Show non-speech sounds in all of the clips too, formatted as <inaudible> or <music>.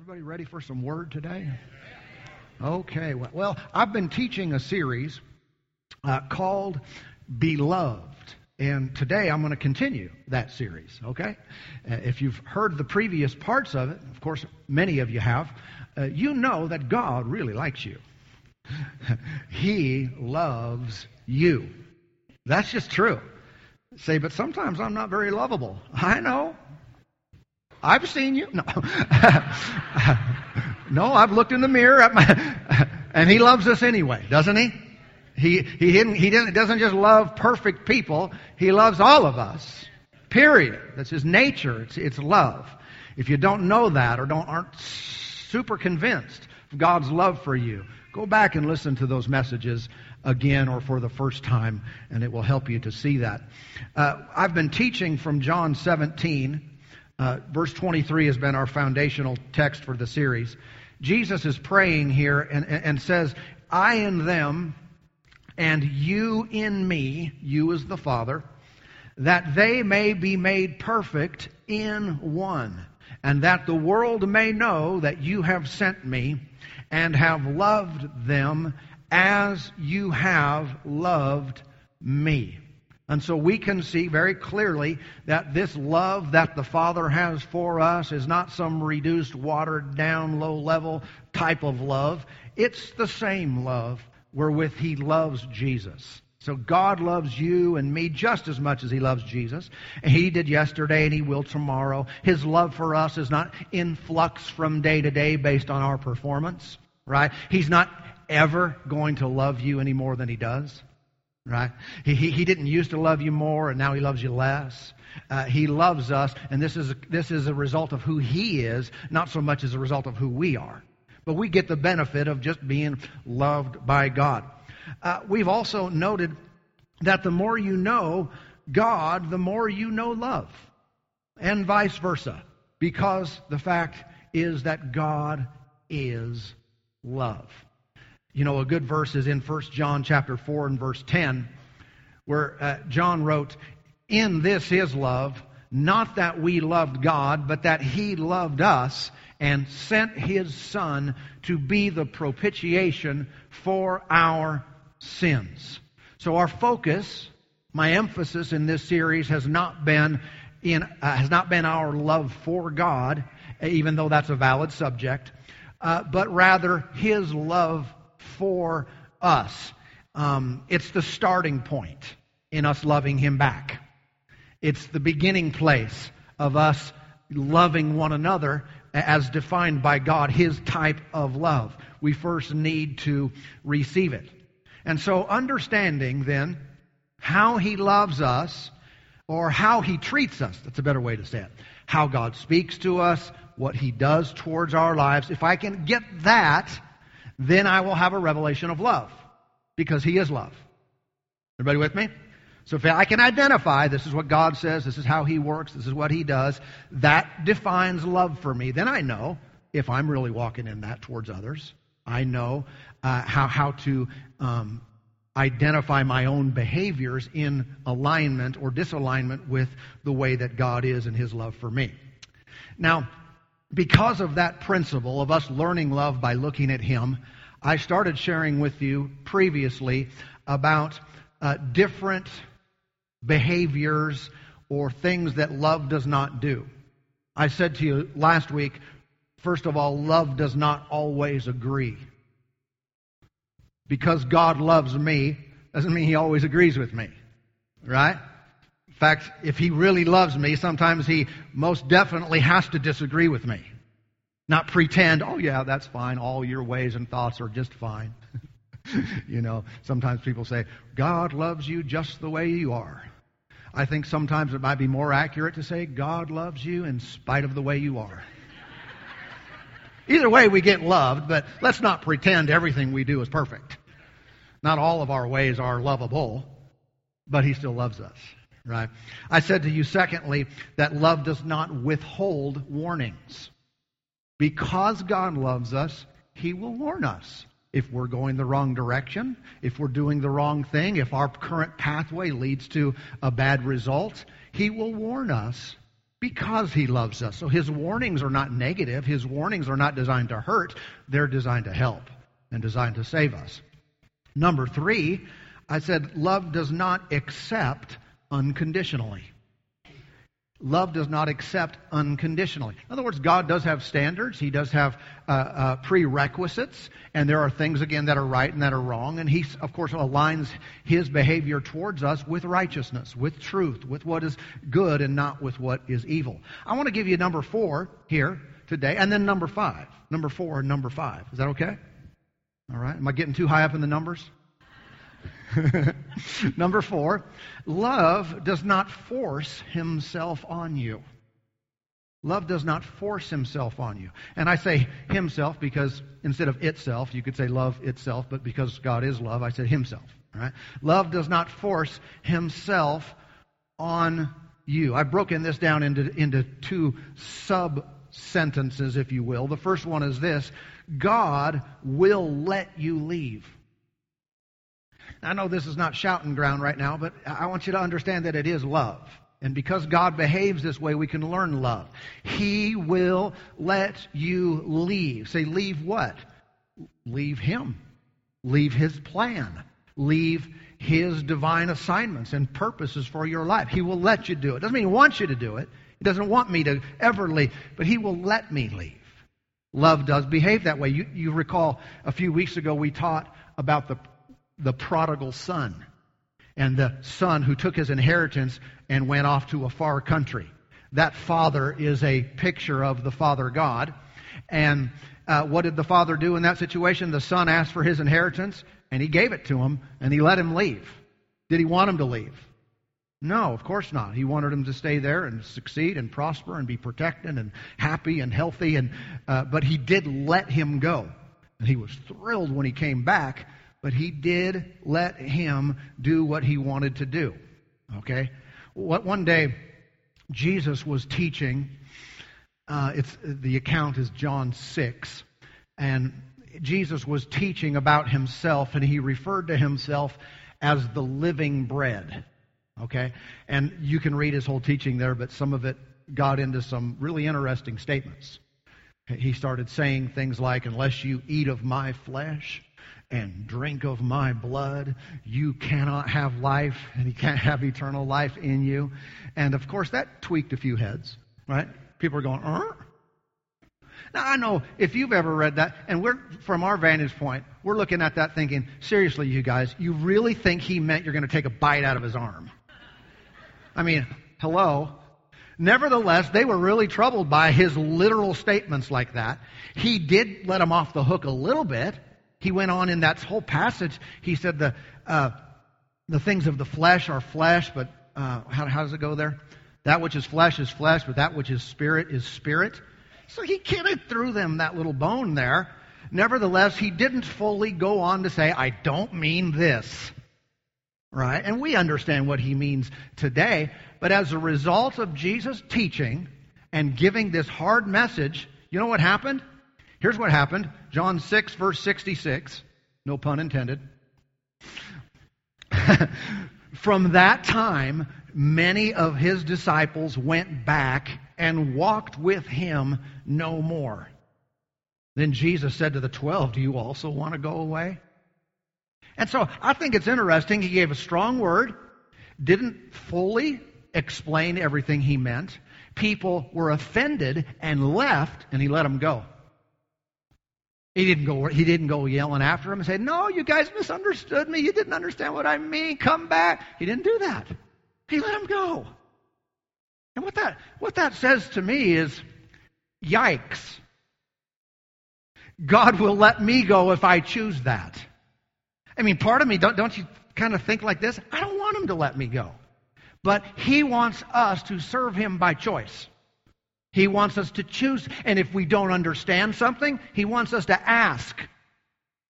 Everybody ready for some word today? Okay. Well, I've been teaching a series uh, called Beloved. And today I'm going to continue that series, okay? Uh, if you've heard the previous parts of it, of course, many of you have, uh, you know that God really likes you. <laughs> he loves you. That's just true. Say, but sometimes I'm not very lovable. <laughs> I know. I've seen you. No. <laughs> no, I've looked in the mirror at my, and he loves us anyway, doesn't he? He, he, didn't, he didn't, doesn't just love perfect people. He loves all of us. Period. That's his nature. It's, it's love. If you don't know that or don't, aren't super convinced of God's love for you, go back and listen to those messages again or for the first time, and it will help you to see that. Uh, I've been teaching from John 17. Uh, verse 23 has been our foundational text for the series. Jesus is praying here and, and says, I in them and you in me, you as the Father, that they may be made perfect in one, and that the world may know that you have sent me and have loved them as you have loved me. And so we can see very clearly that this love that the Father has for us is not some reduced, watered down, low level type of love. It's the same love wherewith he loves Jesus. So God loves you and me just as much as he loves Jesus. He did yesterday and he will tomorrow. His love for us is not in flux from day to day based on our performance, right? He's not ever going to love you any more than he does, right? He, he, he didn't used to love you more and now he loves you less. Uh, he loves us and this is, this is a result of who he is, not so much as a result of who we are. But we get the benefit of just being loved by God. Uh, we've also noted that the more you know God, the more you know love, and vice versa, because the fact is that God is love. You know, a good verse is in 1 John chapter 4 and verse 10, where uh, John wrote, In this is love, not that we loved God, but that He loved us and sent his Son to be the propitiation for our sins. So our focus, my emphasis in this series has not been in, uh, has not been our love for God, even though that's a valid subject, uh, but rather his love for us. Um, it's the starting point in us loving him back. It's the beginning place of us loving one another as defined by God, His type of love. We first need to receive it. And so, understanding then how He loves us, or how He treats us, that's a better way to say it, how God speaks to us, what He does towards our lives, if I can get that, then I will have a revelation of love, because He is love. Everybody with me? So if I can identify, this is what God says, this is how He works, this is what He does, that defines love for me, then I know if I'm really walking in that towards others. I know uh, how, how to um, identify my own behaviors in alignment or disalignment with the way that God is and His love for me. Now, because of that principle of us learning love by looking at Him, I started sharing with you previously about uh, different behaviors, or things that love does not do. I said to you last week, first of all, love does not always agree. Because God loves me doesn't mean He always agrees with me. Right? In fact, if He really loves me, sometimes He most definitely has to disagree with me. Not pretend, oh yeah, that's fine, all your ways and thoughts are just fine. <laughs> you know, sometimes people say, God loves you just the way you are. I think sometimes it might be more accurate to say, God loves you in spite of the way you are. <laughs> Either way, we get loved, but let's not pretend everything we do is perfect. Not all of our ways are lovable, but He still loves us, right? I said to you, secondly, that love does not withhold warnings. Because God loves us, He will warn us if we're going the wrong direction, if we're doing the wrong thing, if our current pathway leads to a bad result, He will warn us because he loves us. So his warnings are not negative. His warnings are not designed to hurt. They're designed to help and designed to save us. Number three, I said love does not accept unconditionally. Love does not accept unconditionally. In other words, God does have standards. He does have uh, uh, prerequisites, and there are things again that are right and that are wrong. And He, of course, aligns His behavior towards us with righteousness, with truth, with what is good, and not with what is evil. I want to give you number four here today, and then number five. Number four and number five. Is that okay? All right. Am I getting too high up in the numbers? <laughs> Number four, love does not force himself on you. Love does not force himself on you. And I say himself because instead of itself, you could say love itself, but because God is love, I said himself. Right? Love does not force himself on you. I've broken this down into, into two sub sentences, if you will. The first one is this God will let you leave. I know this is not shouting ground right now, but I want you to understand that it is love. And because God behaves this way, we can learn love. He will let you leave. Say, leave what? Leave Him. Leave His plan. Leave His divine assignments and purposes for your life. He will let you do it. Doesn't mean He wants you to do it. He doesn't want me to ever leave, but He will let me leave. Love does behave that way. You, you recall a few weeks ago we taught about the the prodigal son and the son who took his inheritance and went off to a far country. That father is a picture of the Father God. And uh, what did the father do in that situation? The son asked for his inheritance and he gave it to him and he let him leave. Did he want him to leave? No, of course not. He wanted him to stay there and succeed and prosper and be protected and happy and healthy. And uh, but he did let him go, and he was thrilled when he came back but he did let him do what he wanted to do. Okay? What, one day, Jesus was teaching. Uh, it's, the account is John 6. And Jesus was teaching about himself, and he referred to himself as the living bread. Okay? And you can read his whole teaching there, but some of it got into some really interesting statements. He started saying things like, Unless you eat of my flesh and drink of my blood, you cannot have life, and you can't have eternal life in you. And of course, that tweaked a few heads, right? People are going, uh? Now, I know if you've ever read that, and we're, from our vantage point, we're looking at that thinking, seriously, you guys, you really think he meant you're going to take a bite out of his arm? I mean, hello? Nevertheless, they were really troubled by his literal statements like that. He did let them off the hook a little bit, he went on in that whole passage. He said the uh, the things of the flesh are flesh, but uh, how, how does it go there? That which is flesh is flesh, but that which is spirit is spirit. So he kind of threw them that little bone there. Nevertheless, he didn't fully go on to say, I don't mean this. Right? And we understand what he means today. But as a result of Jesus' teaching and giving this hard message, you know what happened? Here's what happened John 6, verse 66. No pun intended. <laughs> From that time, many of his disciples went back and walked with him no more. Then Jesus said to the twelve, Do you also want to go away? And so I think it's interesting. He gave a strong word, didn't fully explain everything he meant. People were offended and left, and he let them go. He didn't go, he didn't go yelling after him and say, No, you guys misunderstood me. You didn't understand what I mean. Come back. He didn't do that. He let him go. And what that, what that says to me is, yikes. God will let me go if I choose that. I mean, part of me, don't, don't you kind of think like this? I don't want him to let me go. But he wants us to serve him by choice. He wants us to choose. And if we don't understand something, He wants us to ask.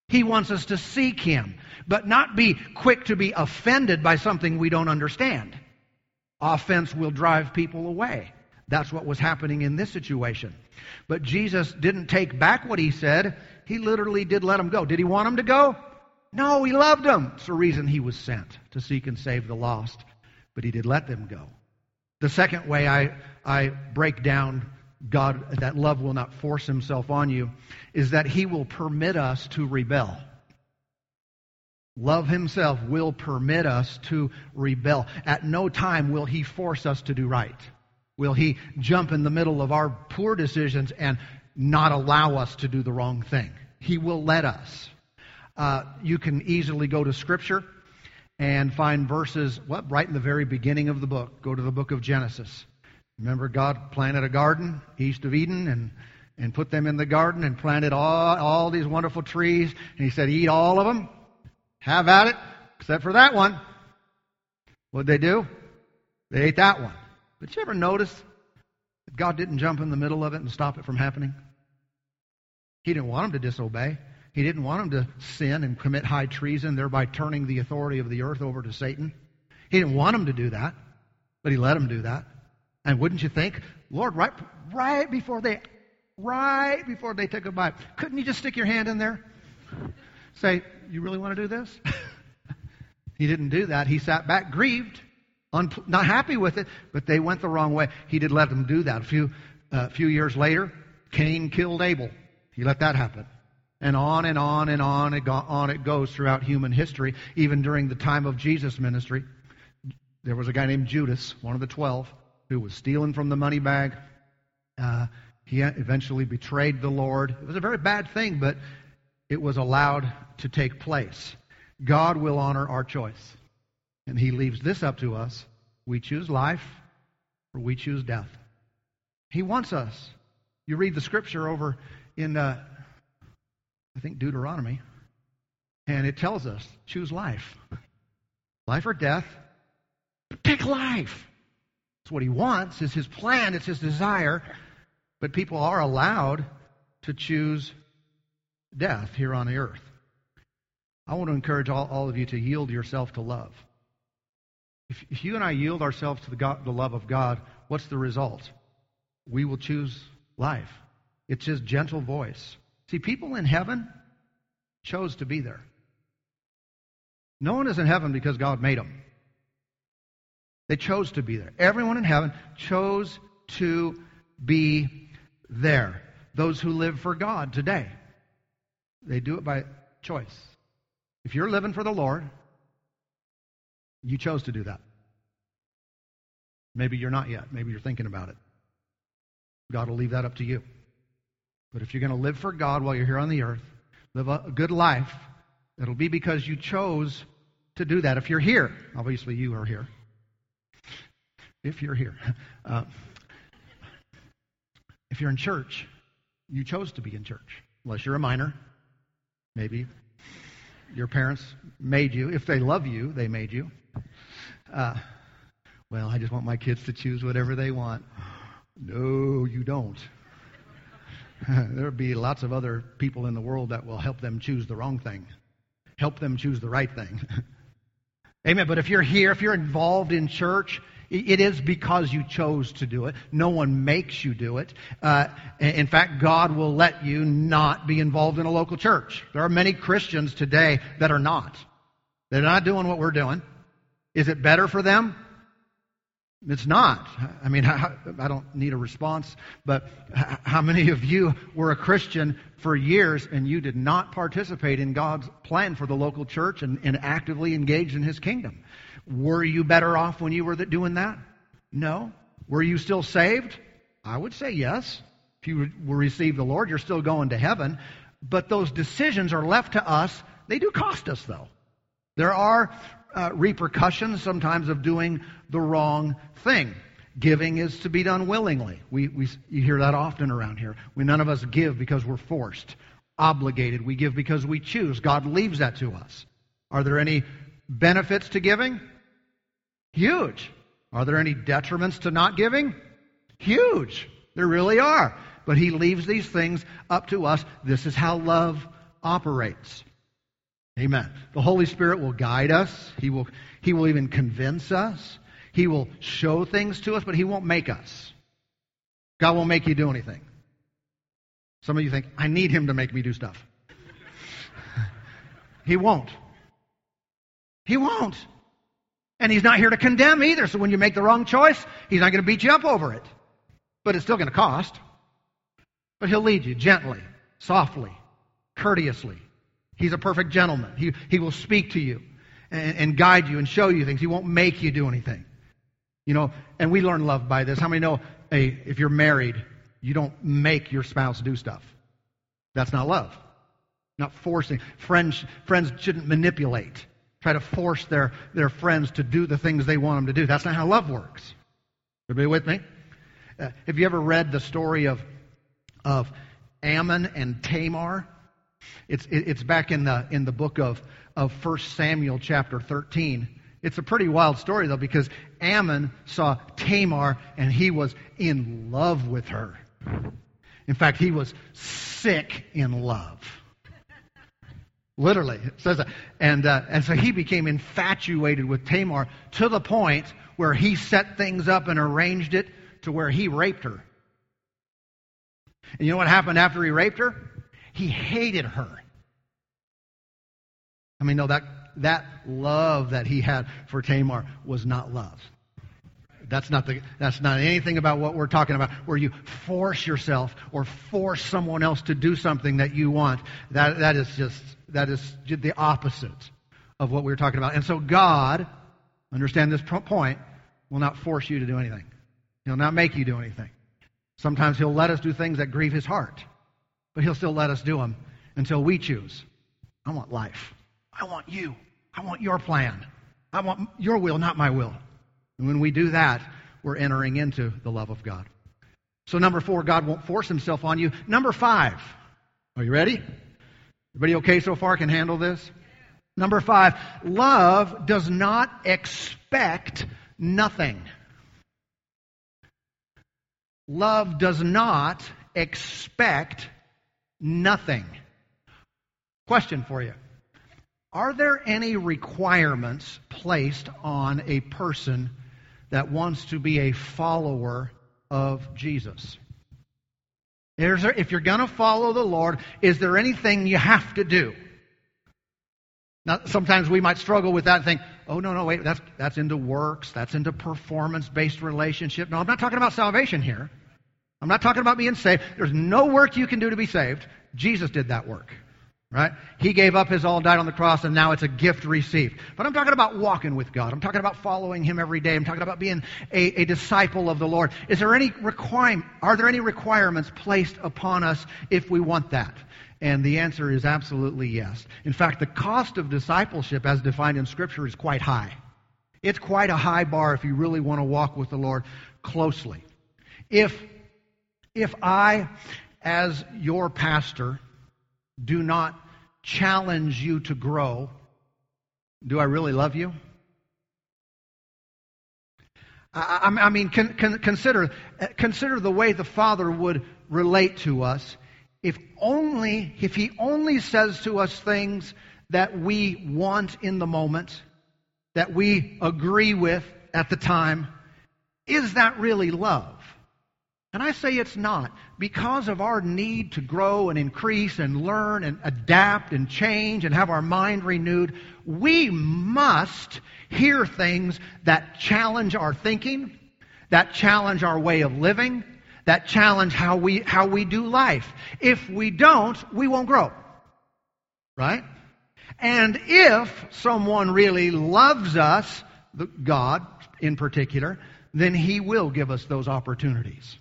He wants us to seek Him, but not be quick to be offended by something we don't understand. Offense will drive people away. That's what was happening in this situation. But Jesus didn't take back what he said. He literally did let them go. Did he want them to go? No, he loved them. It's the reason he was sent to seek and save the lost. But he did let them go. The second way I, I break down God, that love will not force himself on you, is that he will permit us to rebel. Love himself will permit us to rebel. At no time will he force us to do right. Will he jump in the middle of our poor decisions and not allow us to do the wrong thing? He will let us. Uh, you can easily go to Scripture and find verses, what, right in the very beginning of the book. Go to the book of Genesis. Remember, God planted a garden east of Eden and, and put them in the garden and planted all, all these wonderful trees. And He said, Eat all of them. Have at it, except for that one. What'd they do? They ate that one. But you ever notice that God didn't jump in the middle of it and stop it from happening? He didn't want them to disobey. He didn't want them to sin and commit high treason, thereby turning the authority of the earth over to Satan. He didn't want them to do that, but he let them do that. And wouldn't you think, Lord, right, right before they, right before they took a bite, couldn't you just stick your hand in there? Say, you really want to do this? <laughs> he didn't do that. He sat back grieved, un- not happy with it, but they went the wrong way. He did let them do that. A few, uh, few years later, Cain killed Abel. He let that happen. And on and on and on and on it goes throughout human history, even during the time of Jesus' ministry. There was a guy named Judas, one of the twelve, who was stealing from the money bag. Uh, he eventually betrayed the Lord. It was a very bad thing, but it was allowed to take place. God will honor our choice. And He leaves this up to us. We choose life or we choose death. He wants us. You read the scripture over in, uh, I think, Deuteronomy, and it tells us choose life. Life or death. Pick life. It's what He wants, it's His plan, it's His desire. But people are allowed to choose death here on the earth. I want to encourage all, all of you to yield yourself to love. If, if you and I yield ourselves to the, God, the love of God, what's the result? We will choose life. It's His gentle voice. See, people in heaven chose to be there. No one is in heaven because God made them. They chose to be there. Everyone in heaven chose to be there. Those who live for God today. They do it by choice. If you're living for the Lord, you chose to do that. Maybe you're not yet. Maybe you're thinking about it. God will leave that up to you. But if you're going to live for God while you're here on the earth, live a good life, it'll be because you chose to do that. If you're here, obviously you are here. If you're here. Uh, if you're in church, you chose to be in church. Unless you're a minor, maybe. Your parents made you. If they love you, they made you. Uh, well, I just want my kids to choose whatever they want. No, you don't. <laughs> There'll be lots of other people in the world that will help them choose the wrong thing, help them choose the right thing. <laughs> Amen. But if you're here, if you're involved in church, it is because you chose to do it. No one makes you do it. Uh, in fact, God will let you not be involved in a local church. There are many Christians today that are not. They're not doing what we're doing. Is it better for them? It's not. I mean, <laughs> I don't need a response, but how many of you were a Christian for years and you did not participate in God's plan for the local church and, and actively engaged in His kingdom? Were you better off when you were doing that? No. Were you still saved? I would say yes. If you receive the Lord, you're still going to heaven. But those decisions are left to us. They do cost us, though. There are uh, repercussions sometimes of doing the wrong thing. Giving is to be done willingly. We, we, you hear that often around here. We, none of us give because we're forced, obligated. We give because we choose. God leaves that to us. Are there any benefits to giving? Huge. Are there any detriments to not giving? Huge. There really are. But he leaves these things up to us. This is how love operates. Amen. The Holy Spirit will guide us. He will, he will even convince us. He will show things to us, but He won't make us. God won't make you do anything. Some of you think, I need Him to make me do stuff. <laughs> he won't. He won't. And He's not here to condemn either. So when you make the wrong choice, He's not going to beat you up over it. but it's still going to cost. But he'll lead you gently, softly, courteously. He's a perfect gentleman. He, he will speak to you and, and guide you and show you things. He won't make you do anything. You know, and we learn love by this. How many know hey, if you're married, you don't make your spouse do stuff? That's not love. Not forcing. Friends, friends shouldn't manipulate, try to force their, their friends to do the things they want them to do. That's not how love works. Everybody with me? Uh, have you ever read the story of, of Ammon and Tamar? It's, it, it's back in the, in the book of, of 1 Samuel, chapter 13. It's a pretty wild story, though, because Ammon saw Tamar and he was in love with her. In fact, he was sick in love. Literally, it says that. And, uh, and so he became infatuated with Tamar to the point where he set things up and arranged it to where he raped her. And you know what happened after he raped her? He hated her. I mean, no, that, that love that he had for Tamar was not love. That's not, the, that's not anything about what we're talking about, where you force yourself or force someone else to do something that you want. That, that is just, that is the opposite of what we we're talking about. And so God, understand this point, will not force you to do anything. He'll not make you do anything. Sometimes He'll let us do things that grieve His heart, but He'll still let us do them until we choose. I want life. I want you. I want your plan. I want your will, not my will. And when we do that, we're entering into the love of God. So, number four, God won't force himself on you. Number five, are you ready? Everybody okay so far? Can handle this? Number five, love does not expect nothing. Love does not expect nothing. Question for you Are there any requirements placed on a person that wants to be a follower of Jesus? There, if you're going to follow the Lord, is there anything you have to do? Now, sometimes we might struggle with that and think, oh, no, no, wait, that's, that's into works, that's into performance based relationship. No, I'm not talking about salvation here. I'm not talking about being saved. There's no work you can do to be saved. Jesus did that work. Right? He gave up his all, died on the cross, and now it's a gift received. But I'm talking about walking with God. I'm talking about following Him every day. I'm talking about being a, a disciple of the Lord. Is there any requirement, are there any requirements placed upon us if we want that? And the answer is absolutely yes. In fact, the cost of discipleship as defined in Scripture is quite high. It's quite a high bar if you really want to walk with the Lord closely. If, if I, as your pastor, do not challenge you to grow, do I really love you? I, I mean, con, con, consider, consider the way the Father would relate to us if only, if He only says to us things that we want in the moment, that we agree with at the time. Is that really love? And I say it's not. Because of our need to grow and increase and learn and adapt and change and have our mind renewed, we must hear things that challenge our thinking, that challenge our way of living, that challenge how we, how we do life. If we don't, we won't grow. Right? And if someone really loves us, God in particular, then He will give us those opportunities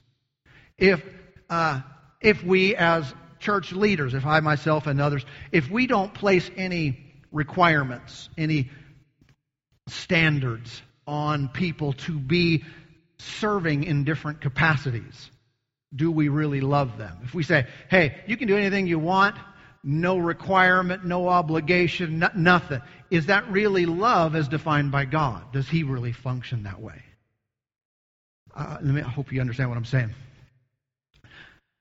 if, uh, if we as church leaders, if I myself and others, if we don't place any requirements, any standards on people to be serving in different capacities, do we really love them? If we say, hey, you can do anything you want, no requirement, no obligation, no, nothing, is that really love as defined by God? Does He really function that way? Uh, me, I hope you understand what I'm saying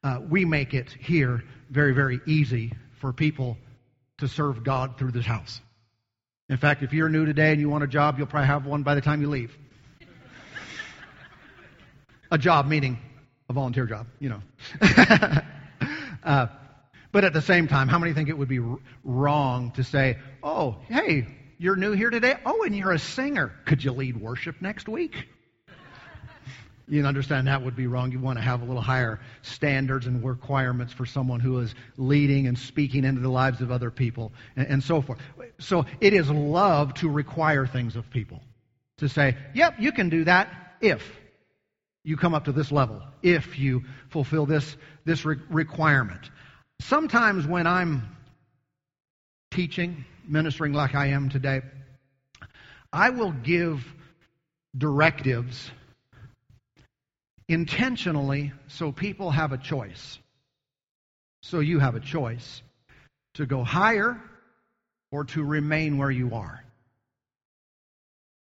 uh, we make it here very, very easy for people to serve God through this house. In fact, if you're new today and you want a job, you'll probably have one by the time you leave. <laughs> a job meaning a volunteer job, you know. <laughs> uh, but at the same time, how many think it would be wrong to say, oh, hey, you're new here today? Oh, and you're a singer. Could you lead worship next week? You understand that would be wrong. You want to have a little higher standards and requirements for someone who is leading and speaking into the lives of other people and, and so forth. So it is love to require things of people. To say, yep, you can do that if you come up to this level, if you fulfill this, this re- requirement. Sometimes when I'm teaching, ministering like I am today, I will give directives intentionally so people have a choice. So you have a choice to go higher or to remain where you are.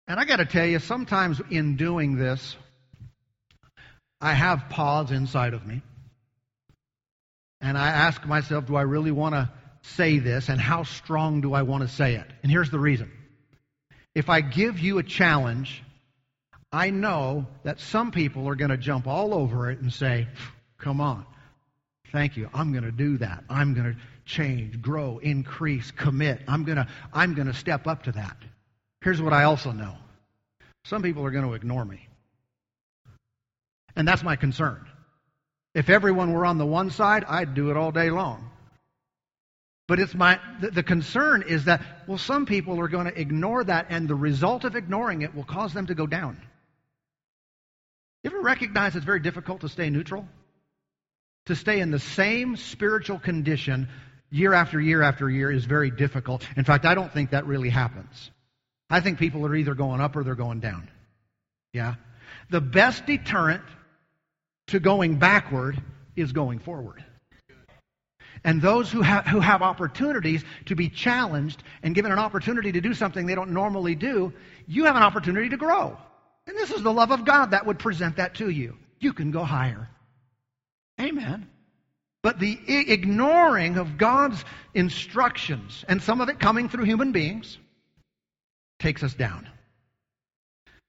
And I got to tell you, sometimes in doing this, I have pause inside of me. And I ask myself, do I really want to say this? And how strong do I want to say it? And here's the reason. If I give you a challenge I know that some people are going to jump all over it and say, Come on. Thank you. I'm going to do that. I'm going to change, grow, increase, commit. I'm going to I'm going to step up to that. Here's what I also know. Some people are going to ignore me. And that's my concern. If everyone were on the one side, I'd do it all day long. But it's my the, the concern is that well some people are going to ignore that and the result of ignoring it will cause them to go down. You ever recognize it's very difficult to stay neutral? To stay in the same spiritual condition year after year after year is very difficult. In fact, I don't think that really happens. I think people are either going up or they're going down. Yeah? The best deterrent to going backward is going forward. And those who have, who have opportunities to be challenged and given an opportunity to do something they don't normally do, you have an opportunity to grow. And this is the love of God that would present that to you. You can go higher. Amen. But the ignoring of God's instructions, and some of it coming through human beings, takes us down.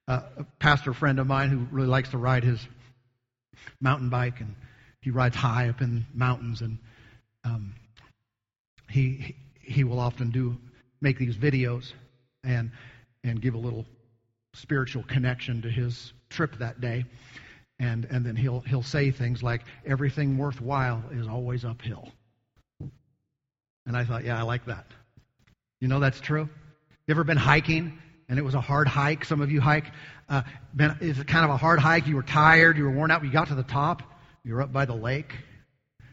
Uh, a pastor friend of mine who really likes to ride his mountain bike, and he rides high up in mountains, and um, he he will often do make these videos and and give a little spiritual connection to his trip that day. And, and then he'll, he'll say things like, everything worthwhile is always uphill. And I thought, yeah, I like that. You know that's true? You ever been hiking and it was a hard hike? Some of you hike. Uh, been, it's kind of a hard hike. You were tired. You were worn out. You got to the top. You were up by the lake.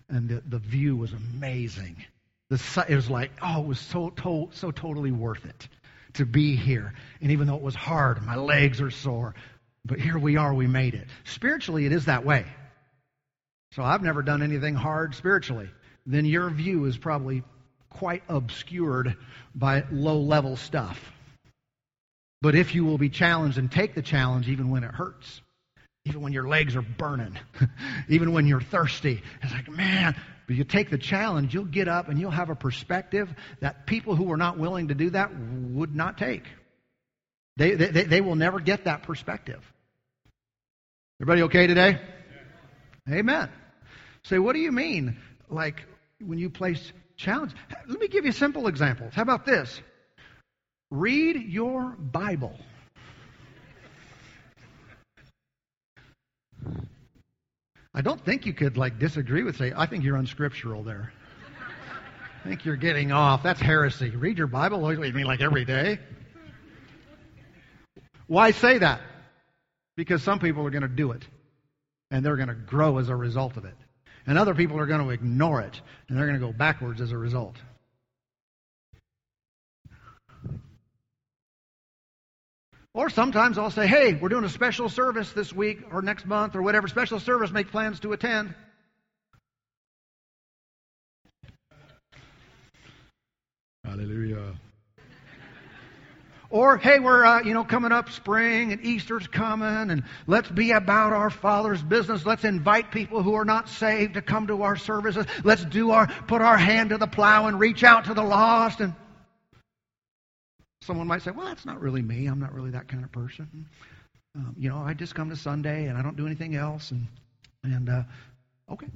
And the, the view was amazing. The, it was like, oh, it was so, to, so totally worth it to be here. And even though it was hard, my legs are sore, but here we are, we made it. Spiritually, it is that way. So I've never done anything hard spiritually. Then your view is probably quite obscured by low level stuff. But if you will be challenged and take the challenge even when it hurts, even when your legs are burning, <laughs> even when you're thirsty, it's like, man, but you take the challenge, you'll get up and you'll have a perspective that people who are not willing to do that would not take. They, they, they will never get that perspective. Everybody okay today? Amen. Say, what do you mean? Like when you place challenge? Let me give you simple examples. How about this? Read your Bible. I don't think you could like disagree with say, I think you're unscriptural there. I think you're getting off. That's heresy. Read your Bible. You mean like every day? Why say that? Because some people are going to do it and they're going to grow as a result of it. And other people are going to ignore it and they're going to go backwards as a result. Or sometimes I'll say, hey, we're doing a special service this week or next month or whatever special service, make plans to attend. Hallelujah. Or, hey, we're, uh, you know, coming up spring and Easter's coming and let's be about our Father's business. Let's invite people who are not saved to come to our services. Let's do our, put our hand to the plow and reach out to the lost and Someone might say, well, that's not really me. I'm not really that kind of person. Um, you know, I just come to Sunday and I don't do anything else. And, and uh, okay.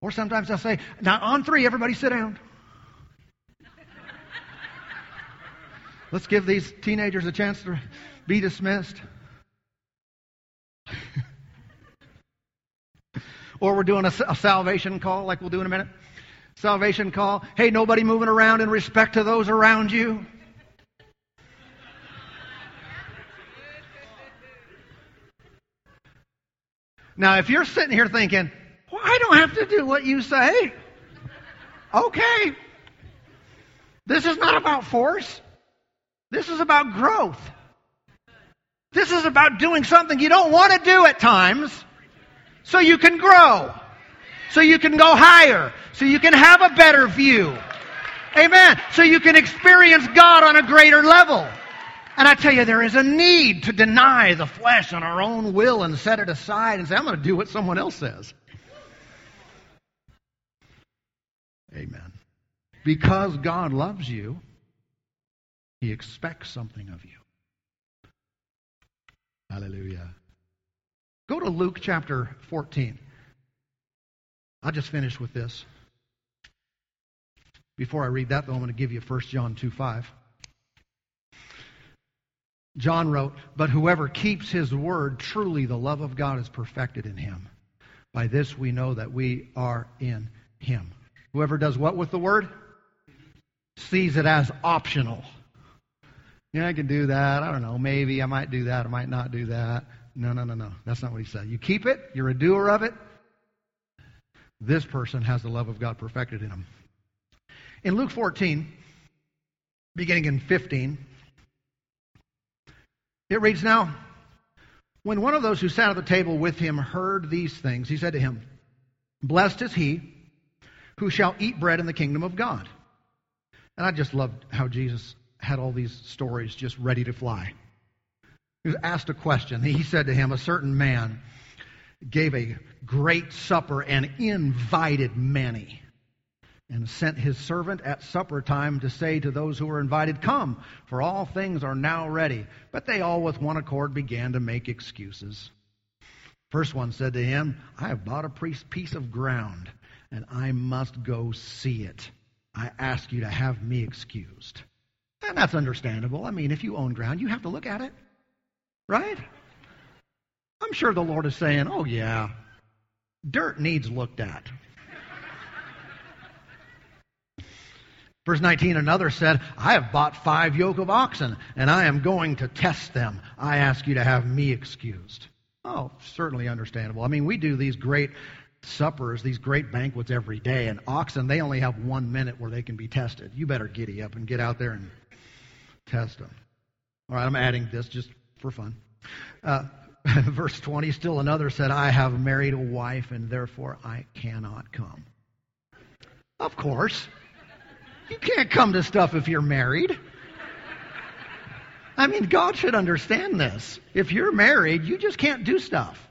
Or sometimes I'll say, now on three, everybody sit down. <laughs> Let's give these teenagers a chance to be dismissed. <laughs> or we're doing a, a, salvation call like we'll do in a minute. Salvation call. Hey, nobody moving around in respect to those around you. Now, if you're sitting here thinking, well, I don't have to do what you say. Okay. This is not about force. This is about growth. This is about doing something you don't want to do at times so you can grow, so you can go higher, so you can have a better view. Amen. So you can experience God on a greater level. And I tell you, there is a need to deny the flesh on our own will and set it aside and say, I'm going to do what someone else says. Amen. Because God loves you, He expects something of you. Hallelujah. Go to Luke chapter 14. I'll just finish with this. Before I read that, though, I'm going to give you 1 John 2 5. John wrote, But whoever keeps his word, truly the love of God is perfected in him. By this we know that we are in him. Whoever does what with the word? Sees it as optional. Yeah, I can do that. I don't know. Maybe I might do that. I might not do that. No, no, no, no. That's not what he said. You keep it. You're a doer of it. This person has the love of God perfected in him. In Luke 14, beginning in 15, it reads Now, when one of those who sat at the table with him heard these things, he said to him, Blessed is he who shall eat bread in the kingdom of God. And I just loved how Jesus had all these stories just ready to fly. He was asked a question. He said to him, A certain man gave a great supper and invited many, and sent his servant at supper time to say to those who were invited, Come, for all things are now ready. But they all with one accord began to make excuses. First one said to him, I have bought a piece of ground, and I must go see it. I ask you to have me excused. And that's understandable. I mean, if you own ground, you have to look at it. Right? I'm sure the Lord is saying, oh, yeah, dirt needs looked at. Verse 19, another said, I have bought five yoke of oxen, and I am going to test them. I ask you to have me excused. Oh, certainly understandable. I mean, we do these great suppers, these great banquets every day, and oxen, they only have one minute where they can be tested. You better giddy up and get out there and test them. All right, I'm adding this just for fun. Uh, <laughs> verse 20, still another said, I have married a wife, and therefore I cannot come. Of course. You can't come to stuff if you're married. I mean, God should understand this. If you're married, you just can't do stuff.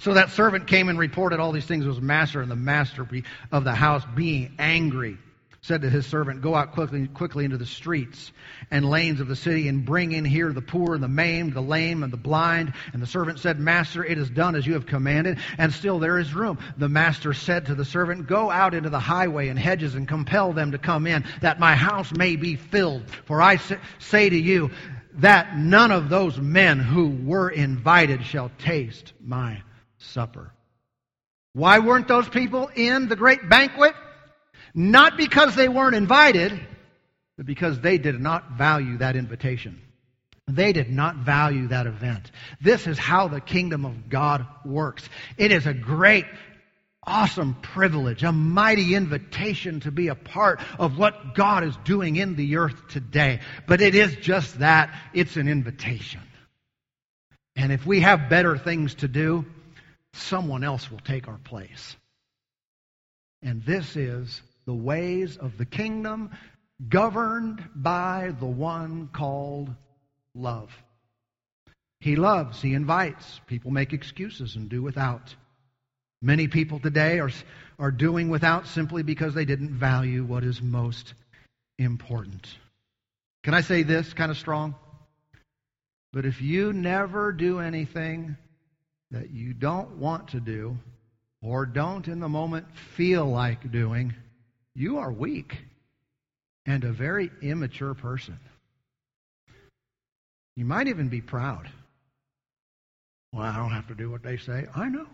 So that servant came and reported all these things to his master, and the master of the house, being angry, said to his servant, Go out quickly, quickly into the streets and lanes of the city and bring in here the poor and the maimed, the lame and the blind. And the servant said, Master, it is done as you have commanded, and still there is room. The master said to the servant, Go out into the highway and hedges and compel them to come in, that my house may be filled. For I say to you, that none of those men who were invited shall taste my supper. Why weren't those people in the great banquet? Not because they weren't invited, but because they did not value that invitation. They did not value that event. This is how the kingdom of God works. It is a great, awesome privilege, a mighty invitation to be a part of what God is doing in the earth today. But it is just that it's an invitation. And if we have better things to do, someone else will take our place. And this is the ways of the kingdom governed by the one called love. He loves, he invites. People make excuses and do without. Many people today are, are doing without simply because they didn't value what is most important. Can I say this kind of strong? But if you never do anything that you don't want to do or don't in the moment feel like doing, you are weak. and a very immature person. You might even be proud. Well, I don't have to do what they say. I know.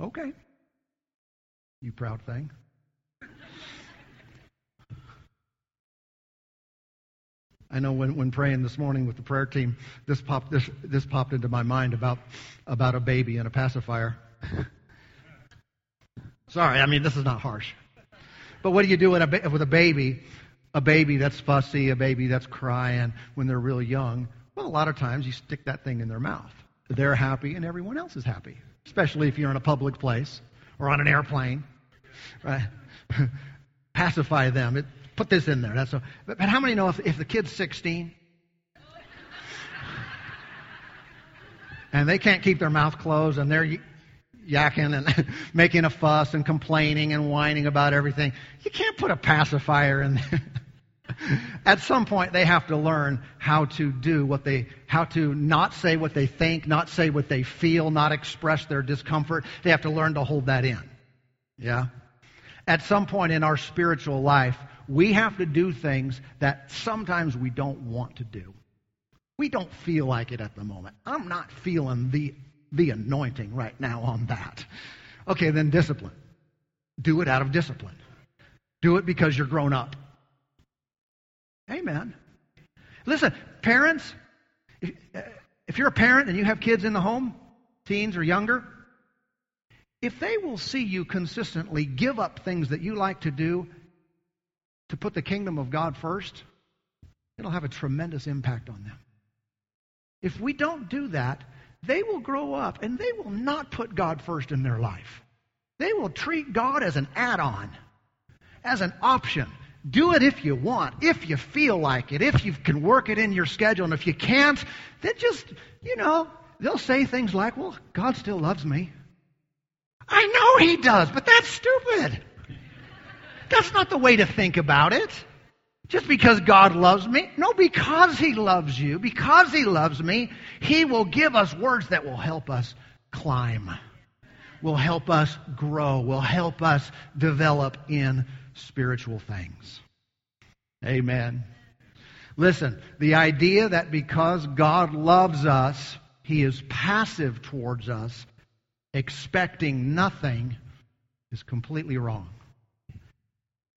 Okay. You proud thing. I know when, when praying this morning with the prayer team, this popped this this popped into my mind about about a baby and a pacifier. <laughs> Sorry, I mean this is not harsh. But what do you do with a, with a baby? A baby that's fussy, a baby that's crying when they're real young. Well, a lot of times you stick that thing in their mouth. They're happy and everyone else is happy, especially if you're in a public place or on an airplane. Right? <laughs> Pacify them. It, put this in there. That's a, but, but how many know if, if the kid's 16 <laughs> and they can't keep their mouth closed and they're yakking and <laughs> making a fuss and complaining and whining about everything. You can't put a pacifier in there. <laughs> At some point, they have to learn how to do what they, how to not say what they think, not say what they feel, not express their discomfort. They have to learn to hold that in. Yeah? At some point in our spiritual life, we have to do things that sometimes we don't want to do. We don't feel like it at the moment. I'm not feeling the the anointing right now on that. Okay, then discipline. Do it out of discipline. Do it because you're grown up. Amen. Listen, parents, if, you're a parent and you have kids in the home, teens or younger, if they will see you consistently give up things that you like to do to put the kingdom of God first, it'll have a tremendous impact on them. If we don't do that, they will grow up and they will not put God first in their life. They will treat God as an add on, as an option. Do it if you want, if you feel like it, if you can work it in your schedule. And if you can't, then just, you know, they'll say things like, well, God still loves me. I know He does, but that's stupid. That's not the way to think about it. Just because God loves me? No, because He loves you, because He loves me, He will give us words that will help us climb, will help us grow, will help us develop in spiritual things. Amen. Listen, the idea that because God loves us, He is passive towards us, expecting nothing, is completely wrong.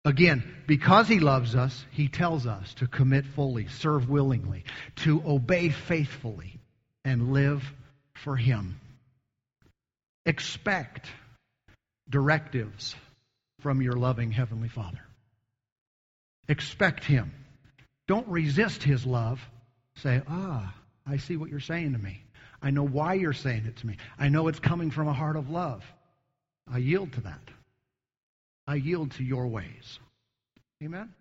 Again, because he loves us, he tells us to commit fully, serve willingly, to obey faithfully, and live for him. Expect directives from your loving Heavenly Father. Expect him. Don't resist his love. Say, ah, I see what you're saying to me. I know why you're saying it to me. I know it's coming from a heart of love. I yield to that. I yield to your ways. Amen?